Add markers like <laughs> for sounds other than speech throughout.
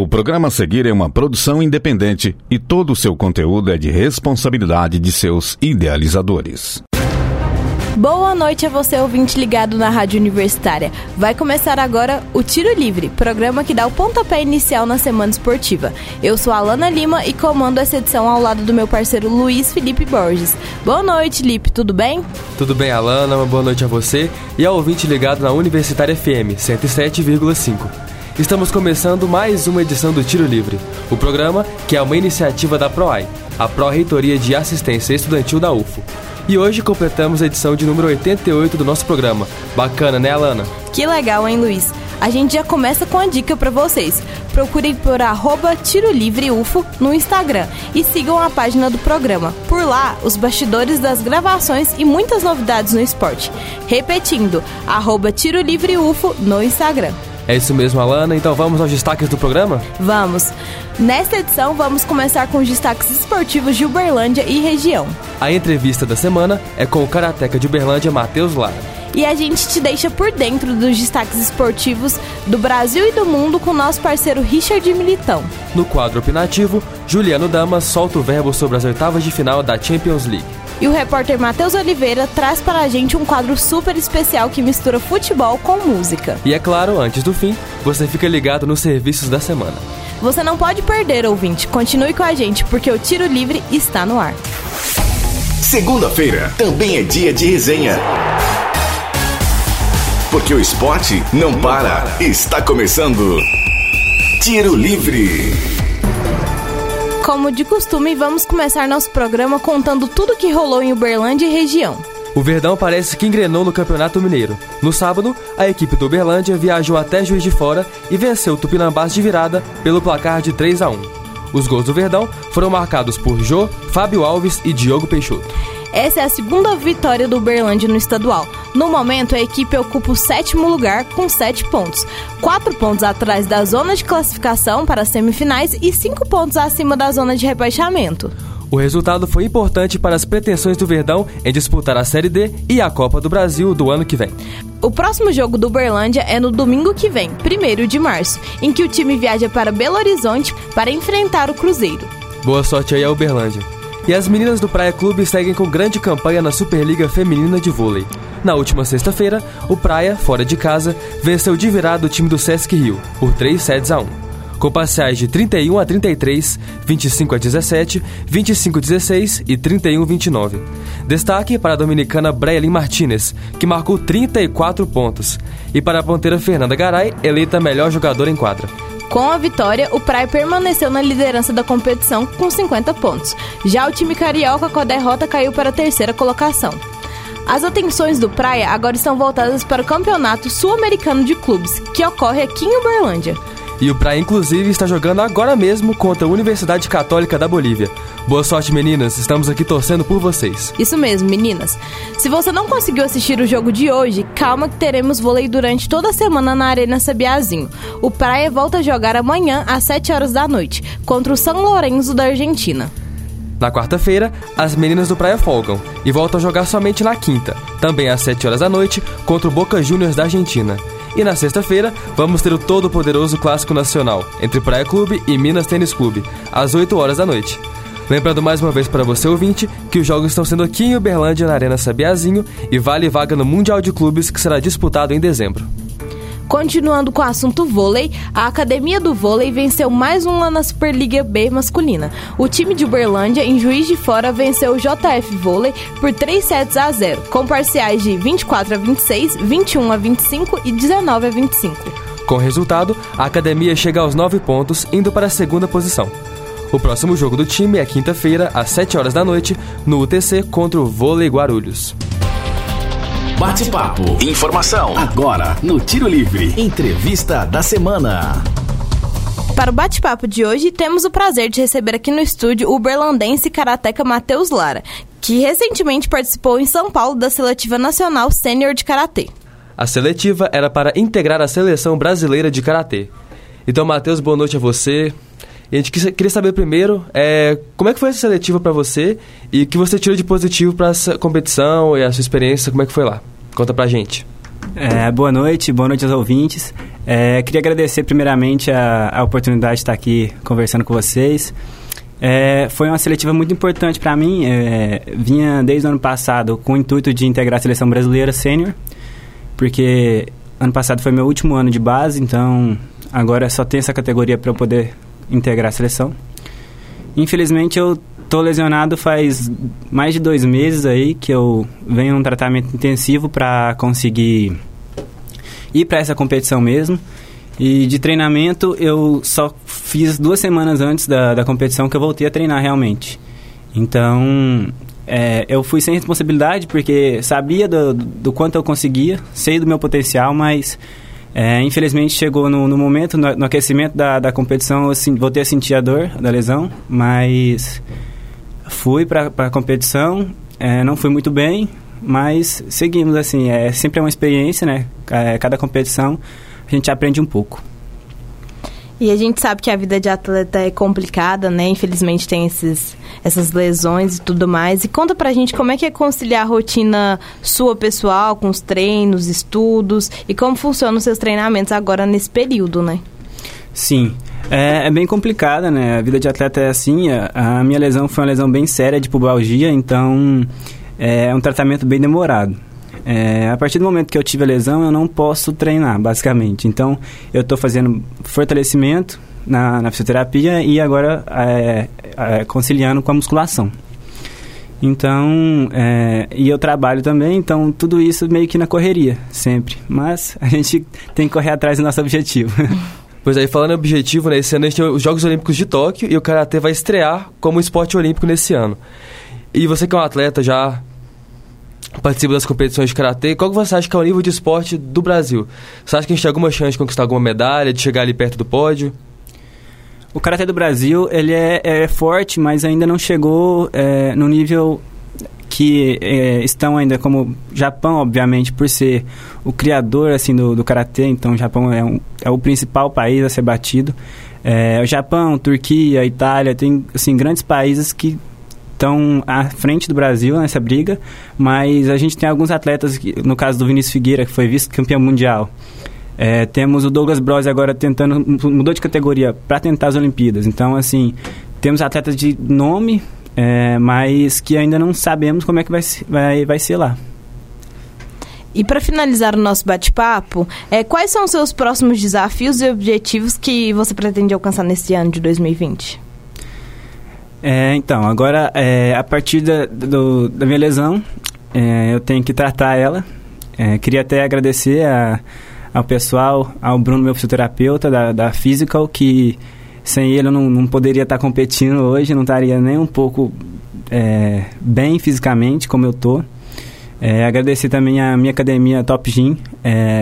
O programa a seguir é uma produção independente e todo o seu conteúdo é de responsabilidade de seus idealizadores. Boa noite a você, ouvinte ligado na Rádio Universitária. Vai começar agora o Tiro Livre, programa que dá o pontapé inicial na semana esportiva. Eu sou a Alana Lima e comando essa edição ao lado do meu parceiro Luiz Felipe Borges. Boa noite, Lipe, tudo bem? Tudo bem, Alana, uma boa noite a você e ao ouvinte ligado na Universitária FM 107,5. Estamos começando mais uma edição do Tiro Livre, o programa que é uma iniciativa da PROAI, a Pró-Reitoria de Assistência Estudantil da UFO. E hoje completamos a edição de número 88 do nosso programa. Bacana, né, Alana? Que legal, hein, Luiz? A gente já começa com a dica para vocês. Procurem por arroba Tiro Livre UFO no Instagram e sigam a página do programa. Por lá, os bastidores das gravações e muitas novidades no esporte. Repetindo, arroba Tiro Livre UFO no Instagram. É isso mesmo, Alana. Então vamos aos destaques do programa? Vamos. Nesta edição, vamos começar com os destaques esportivos de Uberlândia e região. A entrevista da semana é com o karateca de Uberlândia, Matheus Lara. E a gente te deixa por dentro dos destaques esportivos do Brasil e do mundo com nosso parceiro Richard Militão. No quadro opinativo, Juliano Damas solta o verbo sobre as oitavas de final da Champions League. E o repórter Matheus Oliveira traz para a gente um quadro super especial que mistura futebol com música. E é claro, antes do fim, você fica ligado nos serviços da semana. Você não pode perder, ouvinte. Continue com a gente, porque o Tiro Livre está no ar. Segunda-feira também é dia de resenha. Porque o esporte não para. Está começando. Tiro Livre. Como de costume, vamos começar nosso programa contando tudo que rolou em Uberlândia e região. O Verdão parece que engrenou no Campeonato Mineiro. No sábado, a equipe do Uberlândia viajou até Juiz de Fora e venceu o Tupinambás de virada pelo placar de 3 a 1. Os gols do Verdão foram marcados por Jô, Fábio Alves e Diogo Peixoto. Essa é a segunda vitória do Uberlândia no estadual. No momento, a equipe ocupa o sétimo lugar com sete pontos, quatro pontos atrás da zona de classificação para as semifinais e cinco pontos acima da zona de rebaixamento. O resultado foi importante para as pretensões do Verdão em disputar a Série D e a Copa do Brasil do ano que vem. O próximo jogo do Uberlândia é no domingo que vem, 1 de março, em que o time viaja para Belo Horizonte para enfrentar o Cruzeiro. Boa sorte aí ao Uberlândia. E as meninas do Praia Clube seguem com grande campanha na Superliga Feminina de Vôlei. Na última sexta-feira, o Praia, fora de casa, venceu de virada o time do Sesc Rio, por 3 sets a 1 com parciais de 31 a 33, 25 a 17, 25 a 16 e 31 a 29. Destaque para a dominicana Braelin Martinez, que marcou 34 pontos, e para a ponteira Fernanda Garay, eleita melhor jogadora em quadra. Com a vitória, o Praia permaneceu na liderança da competição com 50 pontos. Já o time carioca, com a derrota, caiu para a terceira colocação. As atenções do Praia agora estão voltadas para o Campeonato Sul-Americano de Clubes, que ocorre aqui em Uberlândia. E o Praia, inclusive, está jogando agora mesmo contra a Universidade Católica da Bolívia. Boa sorte, meninas. Estamos aqui torcendo por vocês. Isso mesmo, meninas. Se você não conseguiu assistir o jogo de hoje, calma que teremos vôlei durante toda a semana na Arena Sabiazinho. O Praia volta a jogar amanhã às 7 horas da noite contra o São Lourenço da Argentina. Na quarta-feira, as meninas do Praia folgam e voltam a jogar somente na quinta, também às 7 horas da noite, contra o Boca Juniors da Argentina. E na sexta-feira, vamos ter o todo-poderoso Clássico Nacional entre Praia Clube e Minas Tênis Clube, às 8 horas da noite. Lembrando mais uma vez para você ouvinte que os jogos estão sendo aqui em Uberlândia na Arena Sabiazinho e vale vaga no Mundial de Clubes que será disputado em dezembro. Continuando com o assunto vôlei, a Academia do Vôlei venceu mais um ano na Superliga B masculina. O time de Uberlândia, em Juiz de Fora, venceu o JF Vôlei por 3 sets a 0, com parciais de 24 a 26, 21 a 25 e 19 a 25. Com resultado, a academia chega aos 9 pontos, indo para a segunda posição. O próximo jogo do time é quinta-feira, às 7 horas da noite, no UTC contra o Vôlei Guarulhos. Bate-papo. Informação. Agora, no Tiro Livre. Entrevista da semana. Para o bate-papo de hoje, temos o prazer de receber aqui no estúdio o berlandense karateca Matheus Lara, que recentemente participou em São Paulo da Seletiva Nacional Sênior de Karatê. A seletiva era para integrar a seleção brasileira de Karatê. Então, Matheus, boa noite a você. E a gente queria saber primeiro é, como é que foi essa seletiva para você e o que você tirou de positivo para essa competição e a sua experiência, como é que foi lá? Conta pra gente. É, boa noite, boa noite aos ouvintes. É, queria agradecer primeiramente a, a, oportunidade de estar aqui conversando com vocês. É, foi uma seletiva muito importante para mim. É, vinha desde o ano passado com o intuito de integrar a seleção brasileira sênior, porque ano passado foi meu último ano de base, então agora só tem essa categoria para eu poder integrar a seleção. Infelizmente eu tô lesionado faz mais de dois meses aí que eu venho num tratamento intensivo para conseguir ir para essa competição mesmo. E de treinamento eu só fiz duas semanas antes da, da competição que eu voltei a treinar realmente. Então é, eu fui sem responsabilidade porque sabia do, do quanto eu conseguia, sei do meu potencial, mas é, infelizmente chegou no, no momento, no, no, aquecimento da, da competição, eu assim, voltei a sentir a dor da lesão, mas fui para a competição, é, não fui muito bem, mas seguimos assim, é sempre é uma experiência, né? É, cada competição a gente aprende um pouco. E a gente sabe que a vida de atleta é complicada, né? Infelizmente tem esses, essas lesões e tudo mais. E conta pra gente como é que é conciliar a rotina sua pessoal com os treinos, estudos e como funcionam os seus treinamentos agora nesse período, né? Sim. É, é, bem complicada, né? A vida de atleta é assim. A, a, minha lesão foi uma lesão bem séria de pubalgia, então é um tratamento bem demorado. É, a partir do momento que eu tive a lesão, eu não posso treinar, basicamente. Então, eu estou fazendo fortalecimento na, na, fisioterapia e agora é, é, conciliando com a musculação. Então, é, e eu trabalho também, então tudo isso meio que na correria, sempre. Mas a <laughs> gente tem que correr atrás do nosso objetivo. <laughs> Pois aí, falando em objetivo, né, esse ano a gente tem os Jogos Olímpicos de Tóquio e o Karatê vai estrear como esporte olímpico nesse ano. E você que é um atleta já participa das competições de karatê, qual que você acha que é o nível de esporte do Brasil? Você acha que a gente tem alguma chance de conquistar alguma medalha, de chegar ali perto do pódio? O karatê do Brasil ele é, é forte, mas ainda não chegou é, no nível que é, estão ainda como Japão, obviamente, por ser o criador assim do, do karatê. Então, o Japão é, um, é o principal país a ser batido. É, o Japão, Turquia, Itália, tem assim grandes países que estão à frente do Brasil nessa briga, mas a gente tem alguns atletas, que, no caso do Vinícius Figueira, que foi vice-campeão mundial. É, temos o Douglas Bros agora tentando, mudou de categoria para tentar as Olimpíadas. Então, assim, temos atletas de nome, é, mas que ainda não sabemos como é que vai, vai, vai ser lá. E para finalizar o nosso bate-papo, é, quais são os seus próximos desafios e objetivos que você pretende alcançar nesse ano de 2020? É, então, agora, é, a partir da, do, da minha lesão, é, eu tenho que tratar ela. É, queria até agradecer a, ao pessoal, ao Bruno, meu fisioterapeuta da, da Physical, que sem ele eu não, não poderia estar competindo hoje, não estaria nem um pouco é, bem fisicamente como eu tô. É, agradecer também a minha academia Top Gym,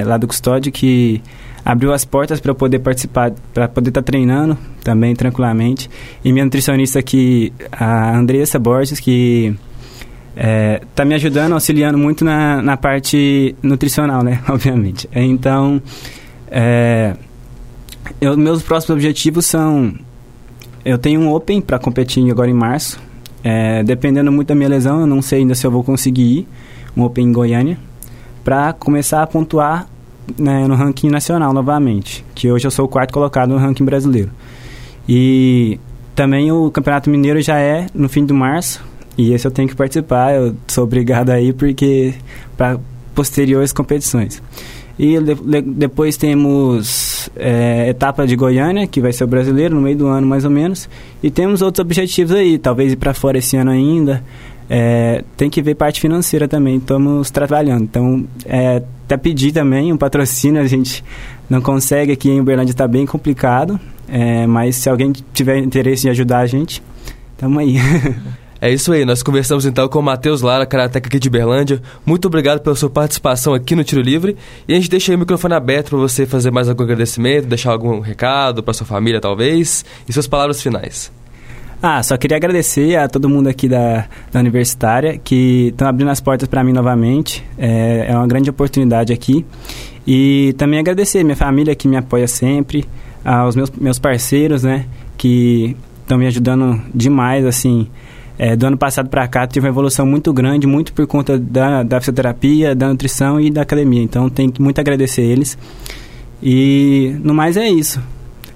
lá do Custódio, que abriu as portas para eu poder participar, para poder estar tá treinando também tranquilamente. E minha nutricionista aqui, a Andressa Borges, que está é, me ajudando, auxiliando muito na, na parte nutricional, né? <laughs> Obviamente. Então, é, eu, meus próximos objetivos são... Eu tenho um Open para competir agora em março. É, dependendo muito da minha lesão, eu não sei ainda se eu vou conseguir ir. Um Open em Goiânia. Para começar a pontuar né, no ranking nacional novamente, que hoje eu sou o quarto colocado no ranking brasileiro. E também o Campeonato Mineiro já é no fim de março, e esse eu tenho que participar, eu sou obrigado a ir porque para posteriores competições. E de, depois temos é, etapa de Goiânia, que vai ser o brasileiro, no meio do ano mais ou menos. E temos outros objetivos aí, talvez ir para fora esse ano ainda. É, tem que ver parte financeira também, estamos trabalhando. Então, é, até pedir também um patrocínio, a gente não consegue aqui em Uberlândia, está bem complicado, é, mas se alguém tiver interesse em ajudar a gente, estamos aí. <laughs> É isso aí, nós conversamos então com o Matheus Lara, karateca aqui de Berlândia. Muito obrigado pela sua participação aqui no Tiro Livre. E a gente deixa o microfone aberto para você fazer mais algum agradecimento, deixar algum recado para sua família, talvez, e suas palavras finais. Ah, só queria agradecer a todo mundo aqui da, da Universitária que estão abrindo as portas para mim novamente. É, é uma grande oportunidade aqui. E também agradecer a minha família que me apoia sempre, aos meus, meus parceiros, né, que estão me ajudando demais, assim, É, do ano passado para cá tive uma evolução muito grande, muito por conta da, da fisioterapia, da nutrição e da academia. Então tenho que muito agradecer eles. E no mais é isso.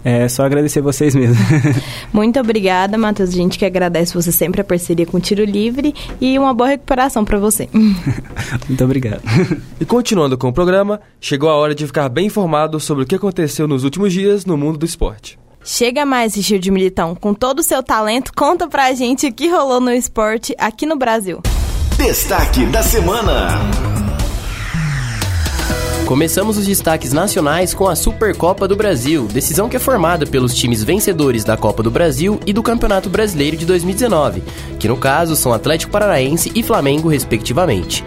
É só agradecer vocês mesmo. <laughs> Muito obrigada, Matheus. A gente que agradece você sempre a parceria com Tiro Livre e uma boa recuperação para você. <laughs> Muito obrigado. <laughs> E continuando com o programa, chegou a hora de ficar bem informado sobre o que aconteceu nos últimos dias no mundo do esporte. Chega mais, Richard Militão. Com todo o seu talento, conta pra gente o que rolou no esporte aqui no Brasil. Destaque da semana. Começamos os destaques nacionais com a Supercopa do Brasil, decisão que é formada pelos times vencedores da Copa do Brasil e do Campeonato Brasileiro de 2019, que no caso são Atlético Paranaense e Flamengo, respectivamente.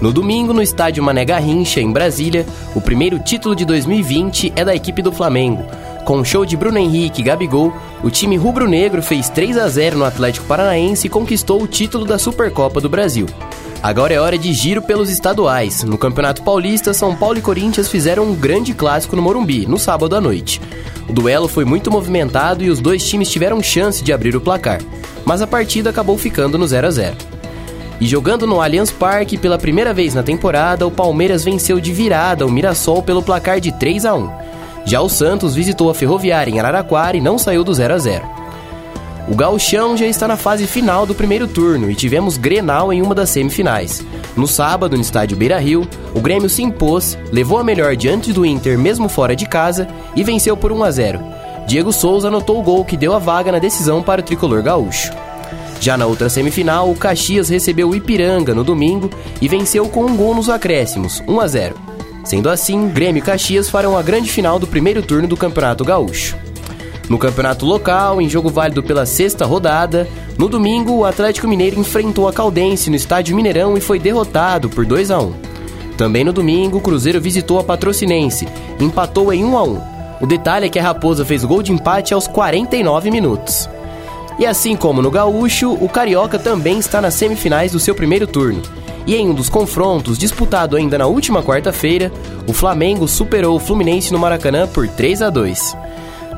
No domingo, no estádio Mané Garrincha, em Brasília, o primeiro título de 2020 é da equipe do Flamengo. Com o show de Bruno Henrique e Gabigol, o time rubro-negro fez 3 a 0 no Atlético Paranaense e conquistou o título da Supercopa do Brasil. Agora é hora de giro pelos estaduais. No Campeonato Paulista, São Paulo e Corinthians fizeram um grande clássico no Morumbi, no sábado à noite. O duelo foi muito movimentado e os dois times tiveram chance de abrir o placar, mas a partida acabou ficando no 0 a 0. E jogando no Allianz Parque pela primeira vez na temporada, o Palmeiras venceu de virada o Mirassol pelo placar de 3 a 1. Já o Santos visitou a Ferroviária em Araraquara e não saiu do 0 a 0. O gauchão já está na fase final do primeiro turno e tivemos Grenal em uma das semifinais. No sábado, no estádio Beira-Rio, o Grêmio se impôs, levou a melhor diante do Inter mesmo fora de casa e venceu por 1 a 0. Diego Souza anotou o gol que deu a vaga na decisão para o tricolor gaúcho. Já na outra semifinal, o Caxias recebeu o Ipiranga no domingo e venceu com um gol nos acréscimos, 1 a 0. Sendo assim, Grêmio e Caxias farão a grande final do primeiro turno do Campeonato Gaúcho. No campeonato local, em jogo válido pela sexta rodada, no domingo o Atlético Mineiro enfrentou a Caldense no estádio Mineirão e foi derrotado por 2 a 1. Também no domingo, o Cruzeiro visitou a Patrocinense e empatou em 1 a 1. O detalhe é que a Raposa fez gol de empate aos 49 minutos. E assim como no Gaúcho, o Carioca também está nas semifinais do seu primeiro turno. E em um dos confrontos, disputado ainda na última quarta-feira, o Flamengo superou o Fluminense no Maracanã por 3 a 2.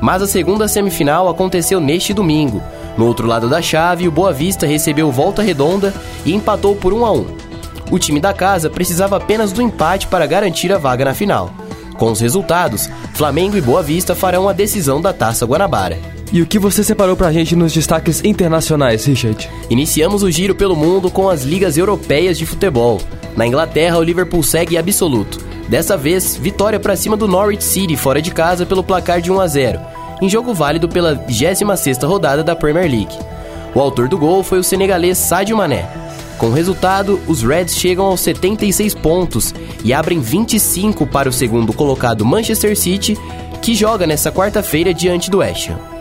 Mas a segunda semifinal aconteceu neste domingo. No outro lado da chave, o Boa Vista recebeu volta redonda e empatou por 1 a 1. O time da casa precisava apenas do empate para garantir a vaga na final. Com os resultados, Flamengo e Boa Vista farão a decisão da Taça Guanabara. E o que você separou pra gente nos destaques internacionais, Richard? Iniciamos o giro pelo mundo com as ligas europeias de futebol. Na Inglaterra, o Liverpool segue absoluto. Dessa vez, vitória para cima do Norwich City fora de casa pelo placar de 1 a 0, em jogo válido pela 26ª rodada da Premier League. O autor do gol foi o senegalês Sadio Mané. Com o resultado, os Reds chegam aos 76 pontos e abrem 25 para o segundo colocado Manchester City, que joga nesta quarta-feira diante do West Ham.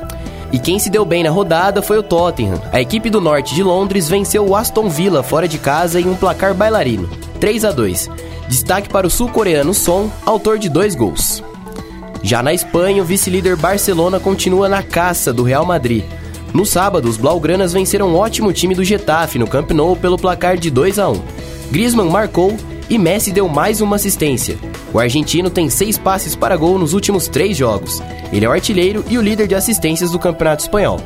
E quem se deu bem na rodada foi o Tottenham. A equipe do norte de Londres venceu o Aston Villa fora de casa em um placar bailarino, 3 a 2, Destaque para o sul-coreano Son, autor de dois gols. Já na Espanha, o vice-líder Barcelona continua na caça do Real Madrid. No sábado, os blaugranas venceram um ótimo time do Getafe no Camp Nou pelo placar de 2 a 1. Griezmann marcou e Messi deu mais uma assistência. O argentino tem seis passes para gol nos últimos três jogos. Ele é o artilheiro e o líder de assistências do Campeonato Espanhol.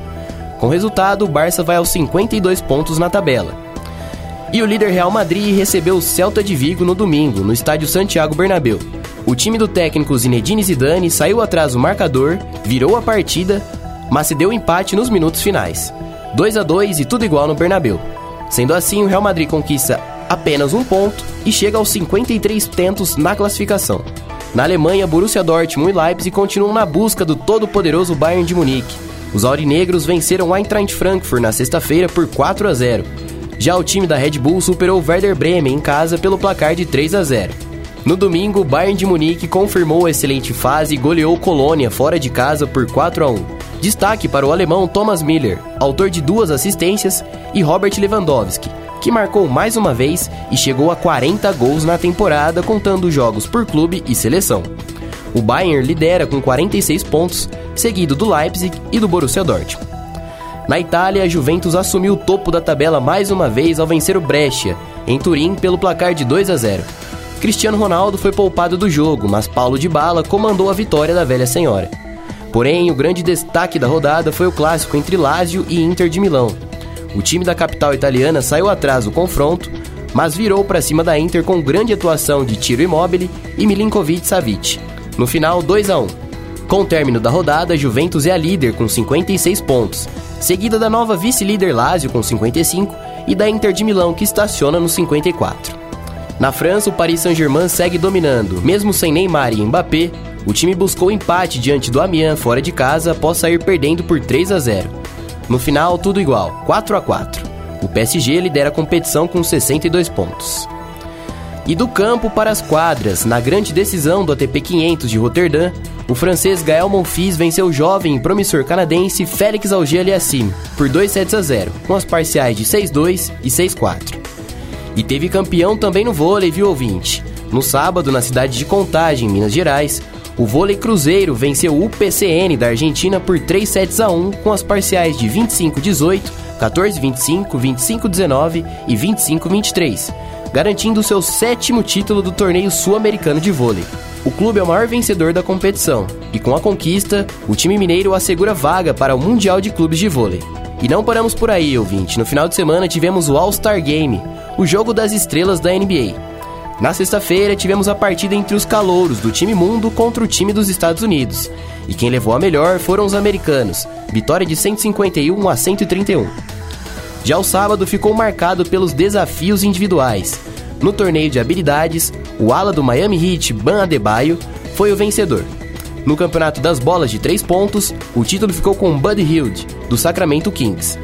Com resultado, o Barça vai aos 52 pontos na tabela. E o líder Real Madrid recebeu o Celta de Vigo no domingo, no estádio Santiago Bernabéu. O time do técnico Zinedine Zidane saiu atrás do marcador, virou a partida, mas se deu empate nos minutos finais. 2 a 2 e tudo igual no Bernabéu. Sendo assim, o Real Madrid conquista apenas um ponto e chega aos 53 tentos na classificação. Na Alemanha, Borussia Dortmund e Leipzig continuam na busca do todo-poderoso Bayern de Munique. Os aurinegros venceram Eintracht Frankfurt na sexta-feira por 4 a 0 já o time da Red Bull superou o Werder Bremen em casa pelo placar de 3 a 0. No domingo, o Bayern de Munique confirmou a excelente fase e goleou Colônia fora de casa por 4 a 1. Destaque para o alemão Thomas Miller, autor de duas assistências, e Robert Lewandowski, que marcou mais uma vez e chegou a 40 gols na temporada, contando jogos por clube e seleção. O Bayern lidera com 46 pontos, seguido do Leipzig e do Borussia Dortmund. Na Itália, a Juventus assumiu o topo da tabela mais uma vez ao vencer o Brescia, em Turim, pelo placar de 2 a 0. Cristiano Ronaldo foi poupado do jogo, mas Paulo de Bala comandou a vitória da velha senhora. Porém, o grande destaque da rodada foi o clássico entre Lazio e Inter de Milão. O time da capital italiana saiu atrás do confronto, mas virou para cima da Inter com grande atuação de Tiro Immobile e Milinkovic Savic. No final, 2 a 1. Com o término da rodada, Juventus é a líder com 56 pontos, seguida da nova vice-líder Lazio com 55 e da Inter de Milão que estaciona no 54. Na França, o Paris Saint-Germain segue dominando, mesmo sem Neymar e Mbappé. O time buscou empate diante do Amiens fora de casa após sair perdendo por 3 a 0. No final, tudo igual, 4 a 4. O PSG lidera a competição com 62 pontos. E do campo para as quadras, na grande decisão do ATP 500 de Roterdã, o francês Gael Monfils venceu o jovem e promissor canadense Félix Auger-Aliassime por 2 sets a 0, com as parciais de 6-2 e 6-4. E teve campeão também no vôlei, viu ouvinte? No sábado, na cidade de Contagem, Minas Gerais, o vôlei Cruzeiro venceu o UPCN da Argentina por 3 sets a 1 com as parciais de 25-18, 14-25, 25-19 e 25-23, garantindo seu sétimo título do torneio sul-americano de vôlei. O clube é o maior vencedor da competição e com a conquista, o time mineiro assegura vaga para o Mundial de Clubes de Vôlei. E não paramos por aí, ouvinte. No final de semana tivemos o All-Star Game, o jogo das estrelas da NBA. Na sexta-feira, tivemos a partida entre os calouros do time mundo contra o time dos Estados Unidos. E quem levou a melhor foram os americanos, vitória de 151 a 131. Já o sábado ficou marcado pelos desafios individuais. No torneio de habilidades, o ala do Miami Heat, Ban Adebayo, foi o vencedor. No campeonato das bolas de três pontos, o título ficou com Buddy Hield, do Sacramento Kings.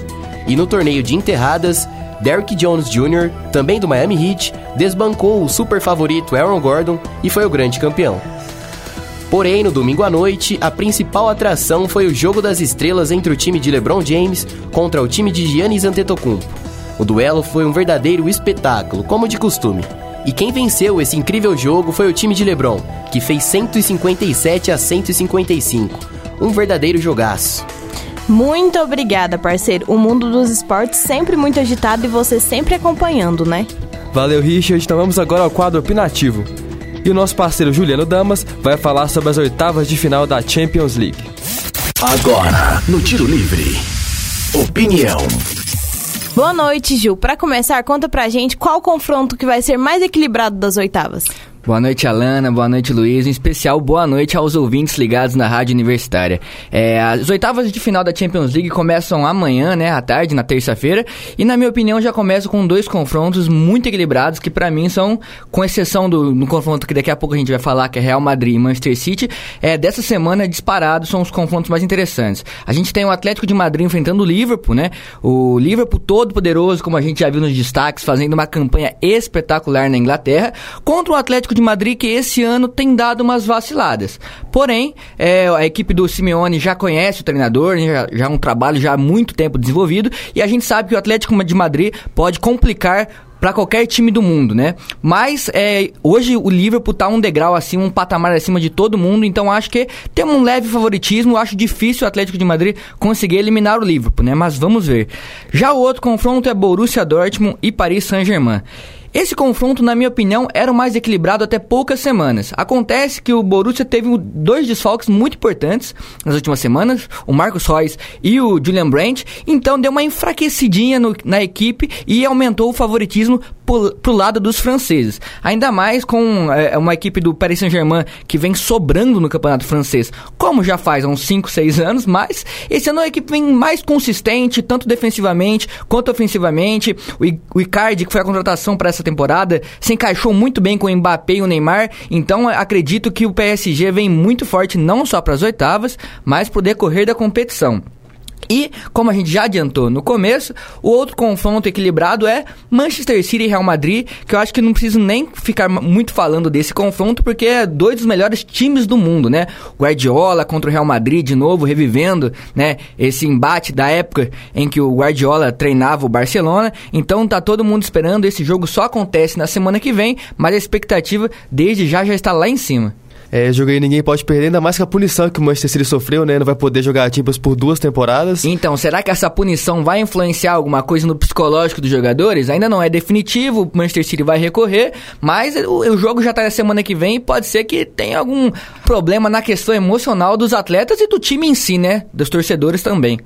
E no torneio de enterradas, Derrick Jones Jr., também do Miami Heat, desbancou o super favorito Aaron Gordon e foi o grande campeão. Porém, no domingo à noite, a principal atração foi o jogo das estrelas entre o time de LeBron James contra o time de Giannis Antetokounmpo. O duelo foi um verdadeiro espetáculo, como de costume. E quem venceu esse incrível jogo foi o time de LeBron, que fez 157 a 155. Um verdadeiro jogaço. Muito obrigada, parceiro. O mundo dos esportes sempre muito agitado e você sempre acompanhando, né? Valeu, Richard. Então vamos agora ao quadro opinativo. E o nosso parceiro Juliano Damas vai falar sobre as oitavas de final da Champions League. Agora, no Tiro Livre. Opinião. Boa noite, Gil. Para começar, conta pra gente qual confronto que vai ser mais equilibrado das oitavas. Boa noite, Alana. Boa noite, Luiz. Em especial, boa noite aos ouvintes ligados na Rádio Universitária. É, as oitavas de final da Champions League começam amanhã, né, à tarde, na terça-feira. E, na minha opinião, já começam com dois confrontos muito equilibrados, que para mim são, com exceção do confronto que daqui a pouco a gente vai falar, que é Real Madrid e Manchester City, é, dessa semana, disparados, são os confrontos mais interessantes. A gente tem o Atlético de Madrid enfrentando o Liverpool, né? O Liverpool todo poderoso, como a gente já viu nos destaques, fazendo uma campanha espetacular na Inglaterra, contra o Atlético de Madrid que esse ano tem dado umas vaciladas. Porém, é, a equipe do Simeone já conhece o treinador, né, já, já é um trabalho já há muito tempo desenvolvido e a gente sabe que o Atlético de Madrid pode complicar para qualquer time do mundo, né? Mas é, hoje o Liverpool tá um degrau assim, um patamar acima de todo mundo, então acho que tem um leve favoritismo, acho difícil o Atlético de Madrid conseguir eliminar o Liverpool, né? Mas vamos ver. Já o outro confronto é Borussia Dortmund e Paris Saint-Germain. Esse confronto, na minha opinião, era o mais equilibrado até poucas semanas. Acontece que o Borussia teve dois desfalques muito importantes nas últimas semanas, o Marcos Reus e o Julian Brandt, então deu uma enfraquecidinha no, na equipe e aumentou o favoritismo pro lado dos franceses. Ainda mais com é, uma equipe do Paris Saint-Germain que vem sobrando no campeonato francês, como já faz há uns 5, 6 anos, mas esse ano a equipe vem mais consistente, tanto defensivamente quanto ofensivamente. O, o Icardi, que foi a contratação para essa temporada, se encaixou muito bem com o Mbappé e o Neymar, então acredito que o PSG vem muito forte não só para as oitavas, mas para o decorrer da competição. E, como a gente já adiantou no começo, o outro confronto equilibrado é Manchester City e Real Madrid, que eu acho que não preciso nem ficar muito falando desse confronto, porque é dois dos melhores times do mundo, né? Guardiola contra o Real Madrid de novo, revivendo, né, esse embate da época em que o Guardiola treinava o Barcelona. Então tá todo mundo esperando, esse jogo só acontece na semana que vem, mas a expectativa desde já já está lá em cima. É, jogo aí ninguém pode perder, ainda mais que a punição que o Manchester City sofreu, né? Não vai poder jogar a Champions por duas temporadas. Então, será que essa punição vai influenciar alguma coisa no psicológico dos jogadores? Ainda não é definitivo, o Manchester City vai recorrer, mas o, o jogo já tá na semana que vem e pode ser que tenha algum problema na questão emocional dos atletas e do time em si, né? Dos torcedores também.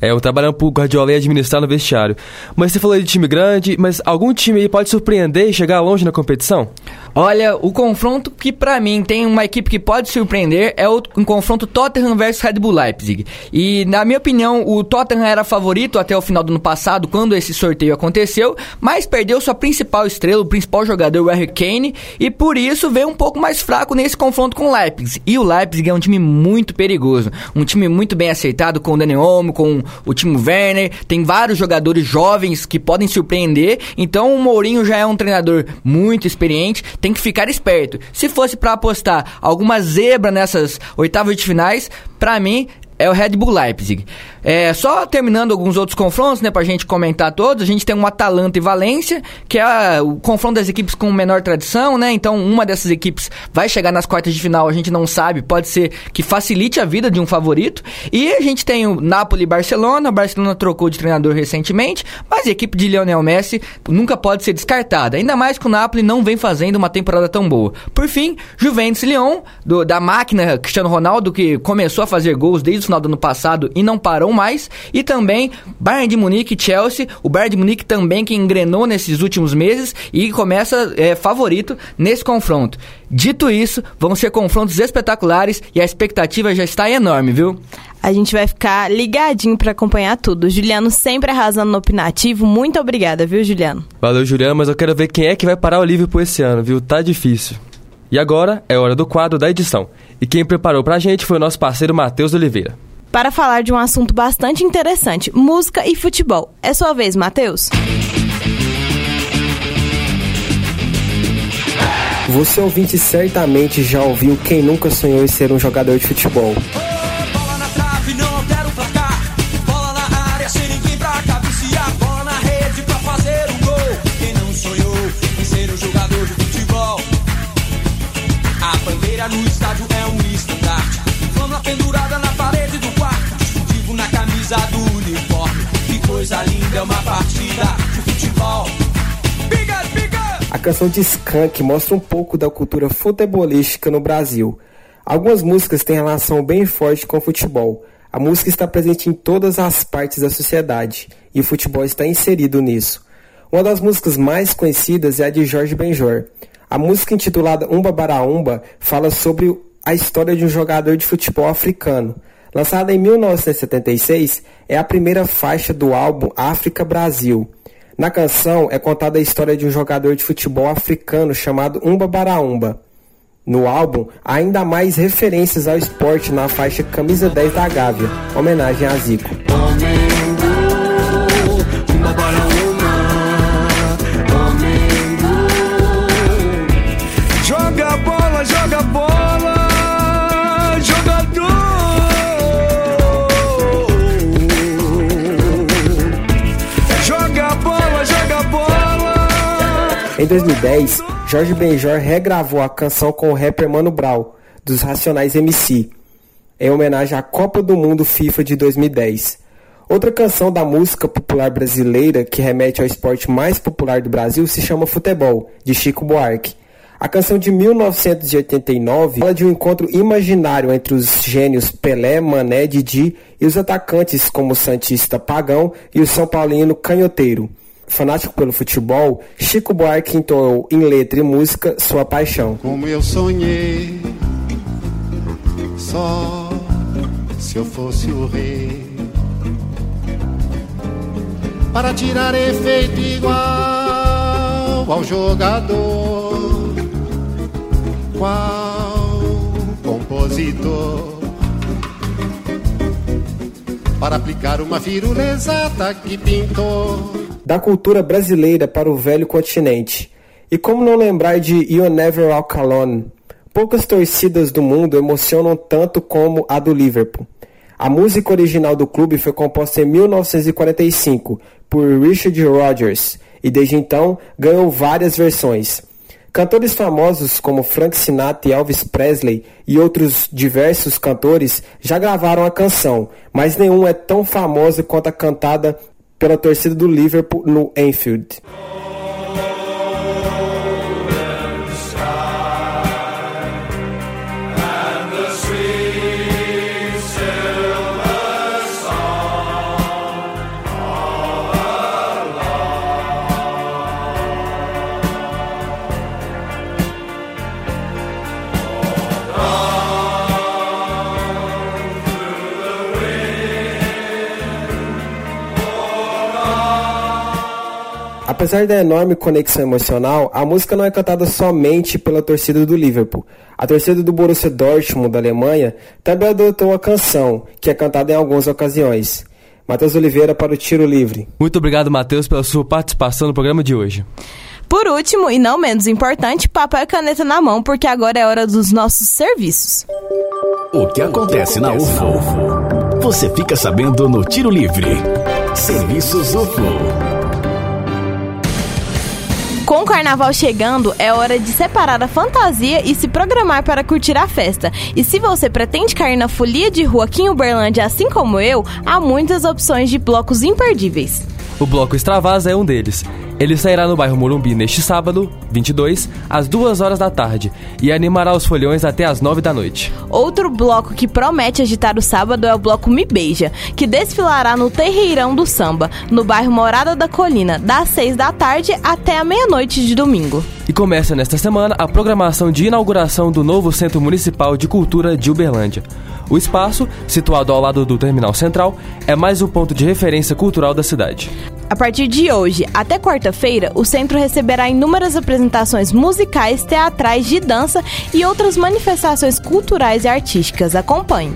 É, eu trabalhando pro Guardiola e administrar no vestiário. Mas você falou de time grande, mas algum time aí pode surpreender e chegar longe na competição? Olha, o confronto que para mim tem uma equipe que pode surpreender é o um confronto Tottenham versus Red Bull Leipzig. E na minha opinião, o Tottenham era favorito até o final do ano passado, quando esse sorteio aconteceu, mas perdeu sua principal estrela, o principal jogador, o Harry Kane, e por isso veio um pouco mais fraco nesse confronto com o Leipzig. E o Leipzig é um time muito perigoso, um time muito bem aceitado com o Daniel Olmo, com o Timo Werner, tem vários jogadores jovens que podem surpreender, então o Mourinho já é um treinador muito experiente, tem que ficar esperto. Se fosse para apostar alguma zebra nessas oitavas de finais, para mim é o Red Bull Leipzig. É, só terminando alguns outros confrontos, né, pra gente comentar todos, a gente tem um Atalanta e Valência, que é o confronto das equipes com menor tradição, né? Então, uma dessas equipes vai chegar nas quartas de final, a gente não sabe, pode ser que facilite a vida de um favorito. E a gente tem o Napoli e Barcelona, o Barcelona trocou de treinador recentemente, mas a equipe de Lionel Messi nunca pode ser descartada, ainda mais que o Napoli não vem fazendo uma temporada tão boa. Por fim, Juventus e Lyon, do, da máquina Cristiano Ronaldo, que começou a fazer gols desde o final do ano passado e não parou mais. E também Bayern de Munique e Chelsea. O Bayern de Munique também que engrenou nesses últimos meses e começa é, favorito nesse confronto. Dito isso, vão ser confrontos espetaculares e a expectativa já está enorme, viu? A gente vai ficar ligadinho para acompanhar tudo. Juliano sempre arrasando no opinativo. Muito obrigada, viu, Juliano? Valeu, Juliano, mas eu quero ver quem é que vai parar o Liverpool esse ano, viu? Tá difícil. E agora é hora do quadro da edição. E quem preparou pra gente foi o nosso parceiro Matheus Oliveira para falar de um assunto bastante interessante: música e futebol. É sua vez, Matheus. Você ouvinte certamente já ouviu quem nunca sonhou em ser um jogador de futebol. Canção de Skank mostra um pouco da cultura futebolística no Brasil. Algumas músicas têm relação bem forte com o futebol. A música está presente em todas as partes da sociedade e o futebol está inserido nisso. Uma das músicas mais conhecidas é a de Jorge Benjor. A música intitulada Umba Baraumba fala sobre a história de um jogador de futebol africano. Lançada em 1976, é a primeira faixa do álbum África Brasil. Na canção é contada a história de um jogador de futebol africano chamado Umba Baraumba. No álbum, ainda mais referências ao esporte na faixa Camisa 10 da Gávea, homenagem a Zico. 2010, Jorge Benjor regravou a canção com o rapper Mano Brown, dos Racionais MC, em homenagem à Copa do Mundo FIFA de 2010. Outra canção da música popular brasileira que remete ao esporte mais popular do Brasil se chama Futebol, de Chico Buarque. A canção de 1989 fala de um encontro imaginário entre os gênios Pelé, Mané, Didi e os atacantes como o Santista Pagão e o São Paulino Canhoteiro fanático pelo futebol, Chico Buarque entoou em letra e música sua paixão. Como eu sonhei, só se eu fosse o rei, para tirar efeito igual ao jogador, qual compositor. Para aplicar uma firula exata que pintou da cultura brasileira para o velho continente. E como não lembrar de You Never Walk Alone? Poucas torcidas do mundo emocionam tanto como a do Liverpool. A música original do clube foi composta em 1945 por Richard Rodgers e desde então ganhou várias versões. Cantores famosos como Frank Sinatra e Elvis Presley e outros diversos cantores já gravaram a canção, mas nenhum é tão famoso quanto a cantada pela torcida do Liverpool no Anfield. Apesar da enorme conexão emocional, a música não é cantada somente pela torcida do Liverpool. A torcida do Borussia Dortmund da Alemanha também adotou a canção, que é cantada em algumas ocasiões. Matheus Oliveira para o Tiro Livre. Muito obrigado, Matheus, pela sua participação no programa de hoje. Por último, e não menos importante, papel e caneta na mão, porque agora é hora dos nossos serviços. O que acontece na UFO? Você fica sabendo no Tiro Livre. Serviços UFO. Com o carnaval chegando, é hora de separar a fantasia e se programar para curtir a festa. E se você pretende cair na folia de rua aqui em Uberlândia, assim como eu, há muitas opções de blocos imperdíveis. O bloco Extravasa é um deles. Ele sairá no bairro Morumbi neste sábado, 22, às 2 horas da tarde, e animará os folhões até às 9 da noite. Outro bloco que promete agitar o sábado é o bloco Me Beija, que desfilará no Terreirão do Samba, no bairro Morada da Colina, das 6 da tarde até a meia-noite de domingo. E começa nesta semana a programação de inauguração do novo Centro Municipal de Cultura de Uberlândia. O espaço, situado ao lado do Terminal Central, é mais um ponto de referência cultural da cidade. A partir de hoje até quarta-feira, o centro receberá inúmeras apresentações musicais, teatrais, de dança e outras manifestações culturais e artísticas. Acompanhe.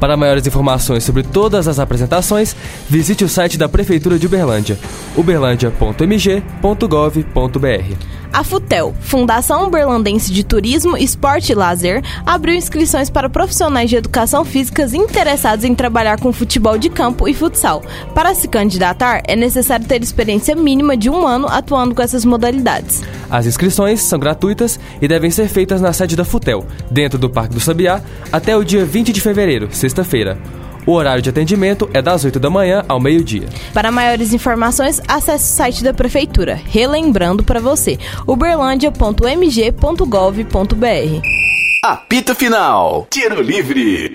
Para maiores informações sobre todas as apresentações, visite o site da Prefeitura de Uberlândia, uberlândia.mg.gov.br. A FUTEL, Fundação Uberlandense de Turismo, Esporte e Lazer, abriu inscrições para profissionais de educação física interessados em trabalhar com futebol de campo e futsal. Para se candidatar, é necessário ter experiência mínima de um ano atuando com essas modalidades. As inscrições são gratuitas e devem ser feitas na sede da FUTEL, dentro do Parque do Sabiá, até o dia 20 de fevereiro, sexta-feira. O horário de atendimento é das 8 da manhã ao meio-dia. Para maiores informações, acesse o site da Prefeitura. Relembrando para você, uberlandia.mg.gov.br. Apito Final. Tiro Livre.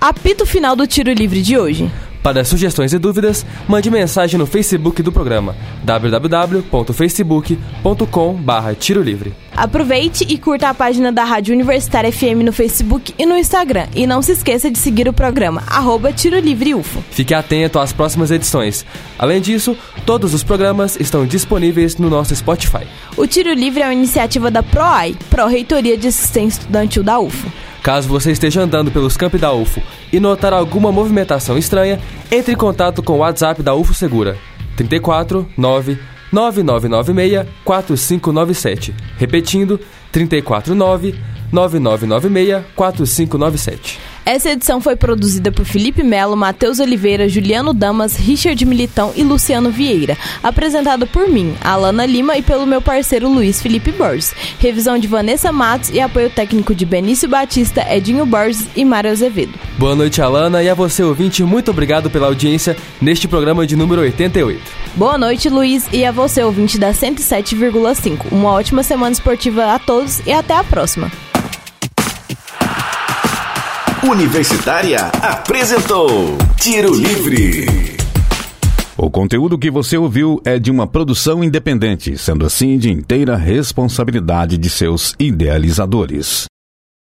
Apito final do Tiro Livre de hoje. Para sugestões e dúvidas, mande mensagem no Facebook do programa www.facebook.com.br Tiro Livre. Aproveite e curta a página da Rádio Universitária FM no Facebook e no Instagram. E não se esqueça de seguir o programa, arroba Tiro Livre UFO. Fique atento às próximas edições. Além disso, todos os programas estão disponíveis no nosso Spotify. O Tiro Livre é uma iniciativa da PROAI, Pró-Reitoria de Assistência Estudantil da UFO. Caso você esteja andando pelos campi da UFO e notar alguma movimentação estranha, entre em contato com o WhatsApp da UFO Segura 34 9 9996 4597. Repetindo, 349 9996 4597. Essa edição foi produzida por Felipe Melo, Matheus Oliveira, Juliano Damas, Richard Militão e Luciano Vieira. Apresentado por mim, Alana Lima, e pelo meu parceiro Luiz Felipe Borges. Revisão de Vanessa Matos e apoio técnico de Benício Batista, Edinho Borges e Mário Azevedo. Boa noite, Alana, e a você, ouvinte, muito obrigado pela audiência neste programa de número 88. Boa noite, Luiz, e a você, ouvinte da 107,5. Uma ótima semana esportiva a todos e até a próxima. Universitária apresentou Tiro Livre. O conteúdo que você ouviu é de uma produção independente, sendo assim de inteira responsabilidade de seus idealizadores.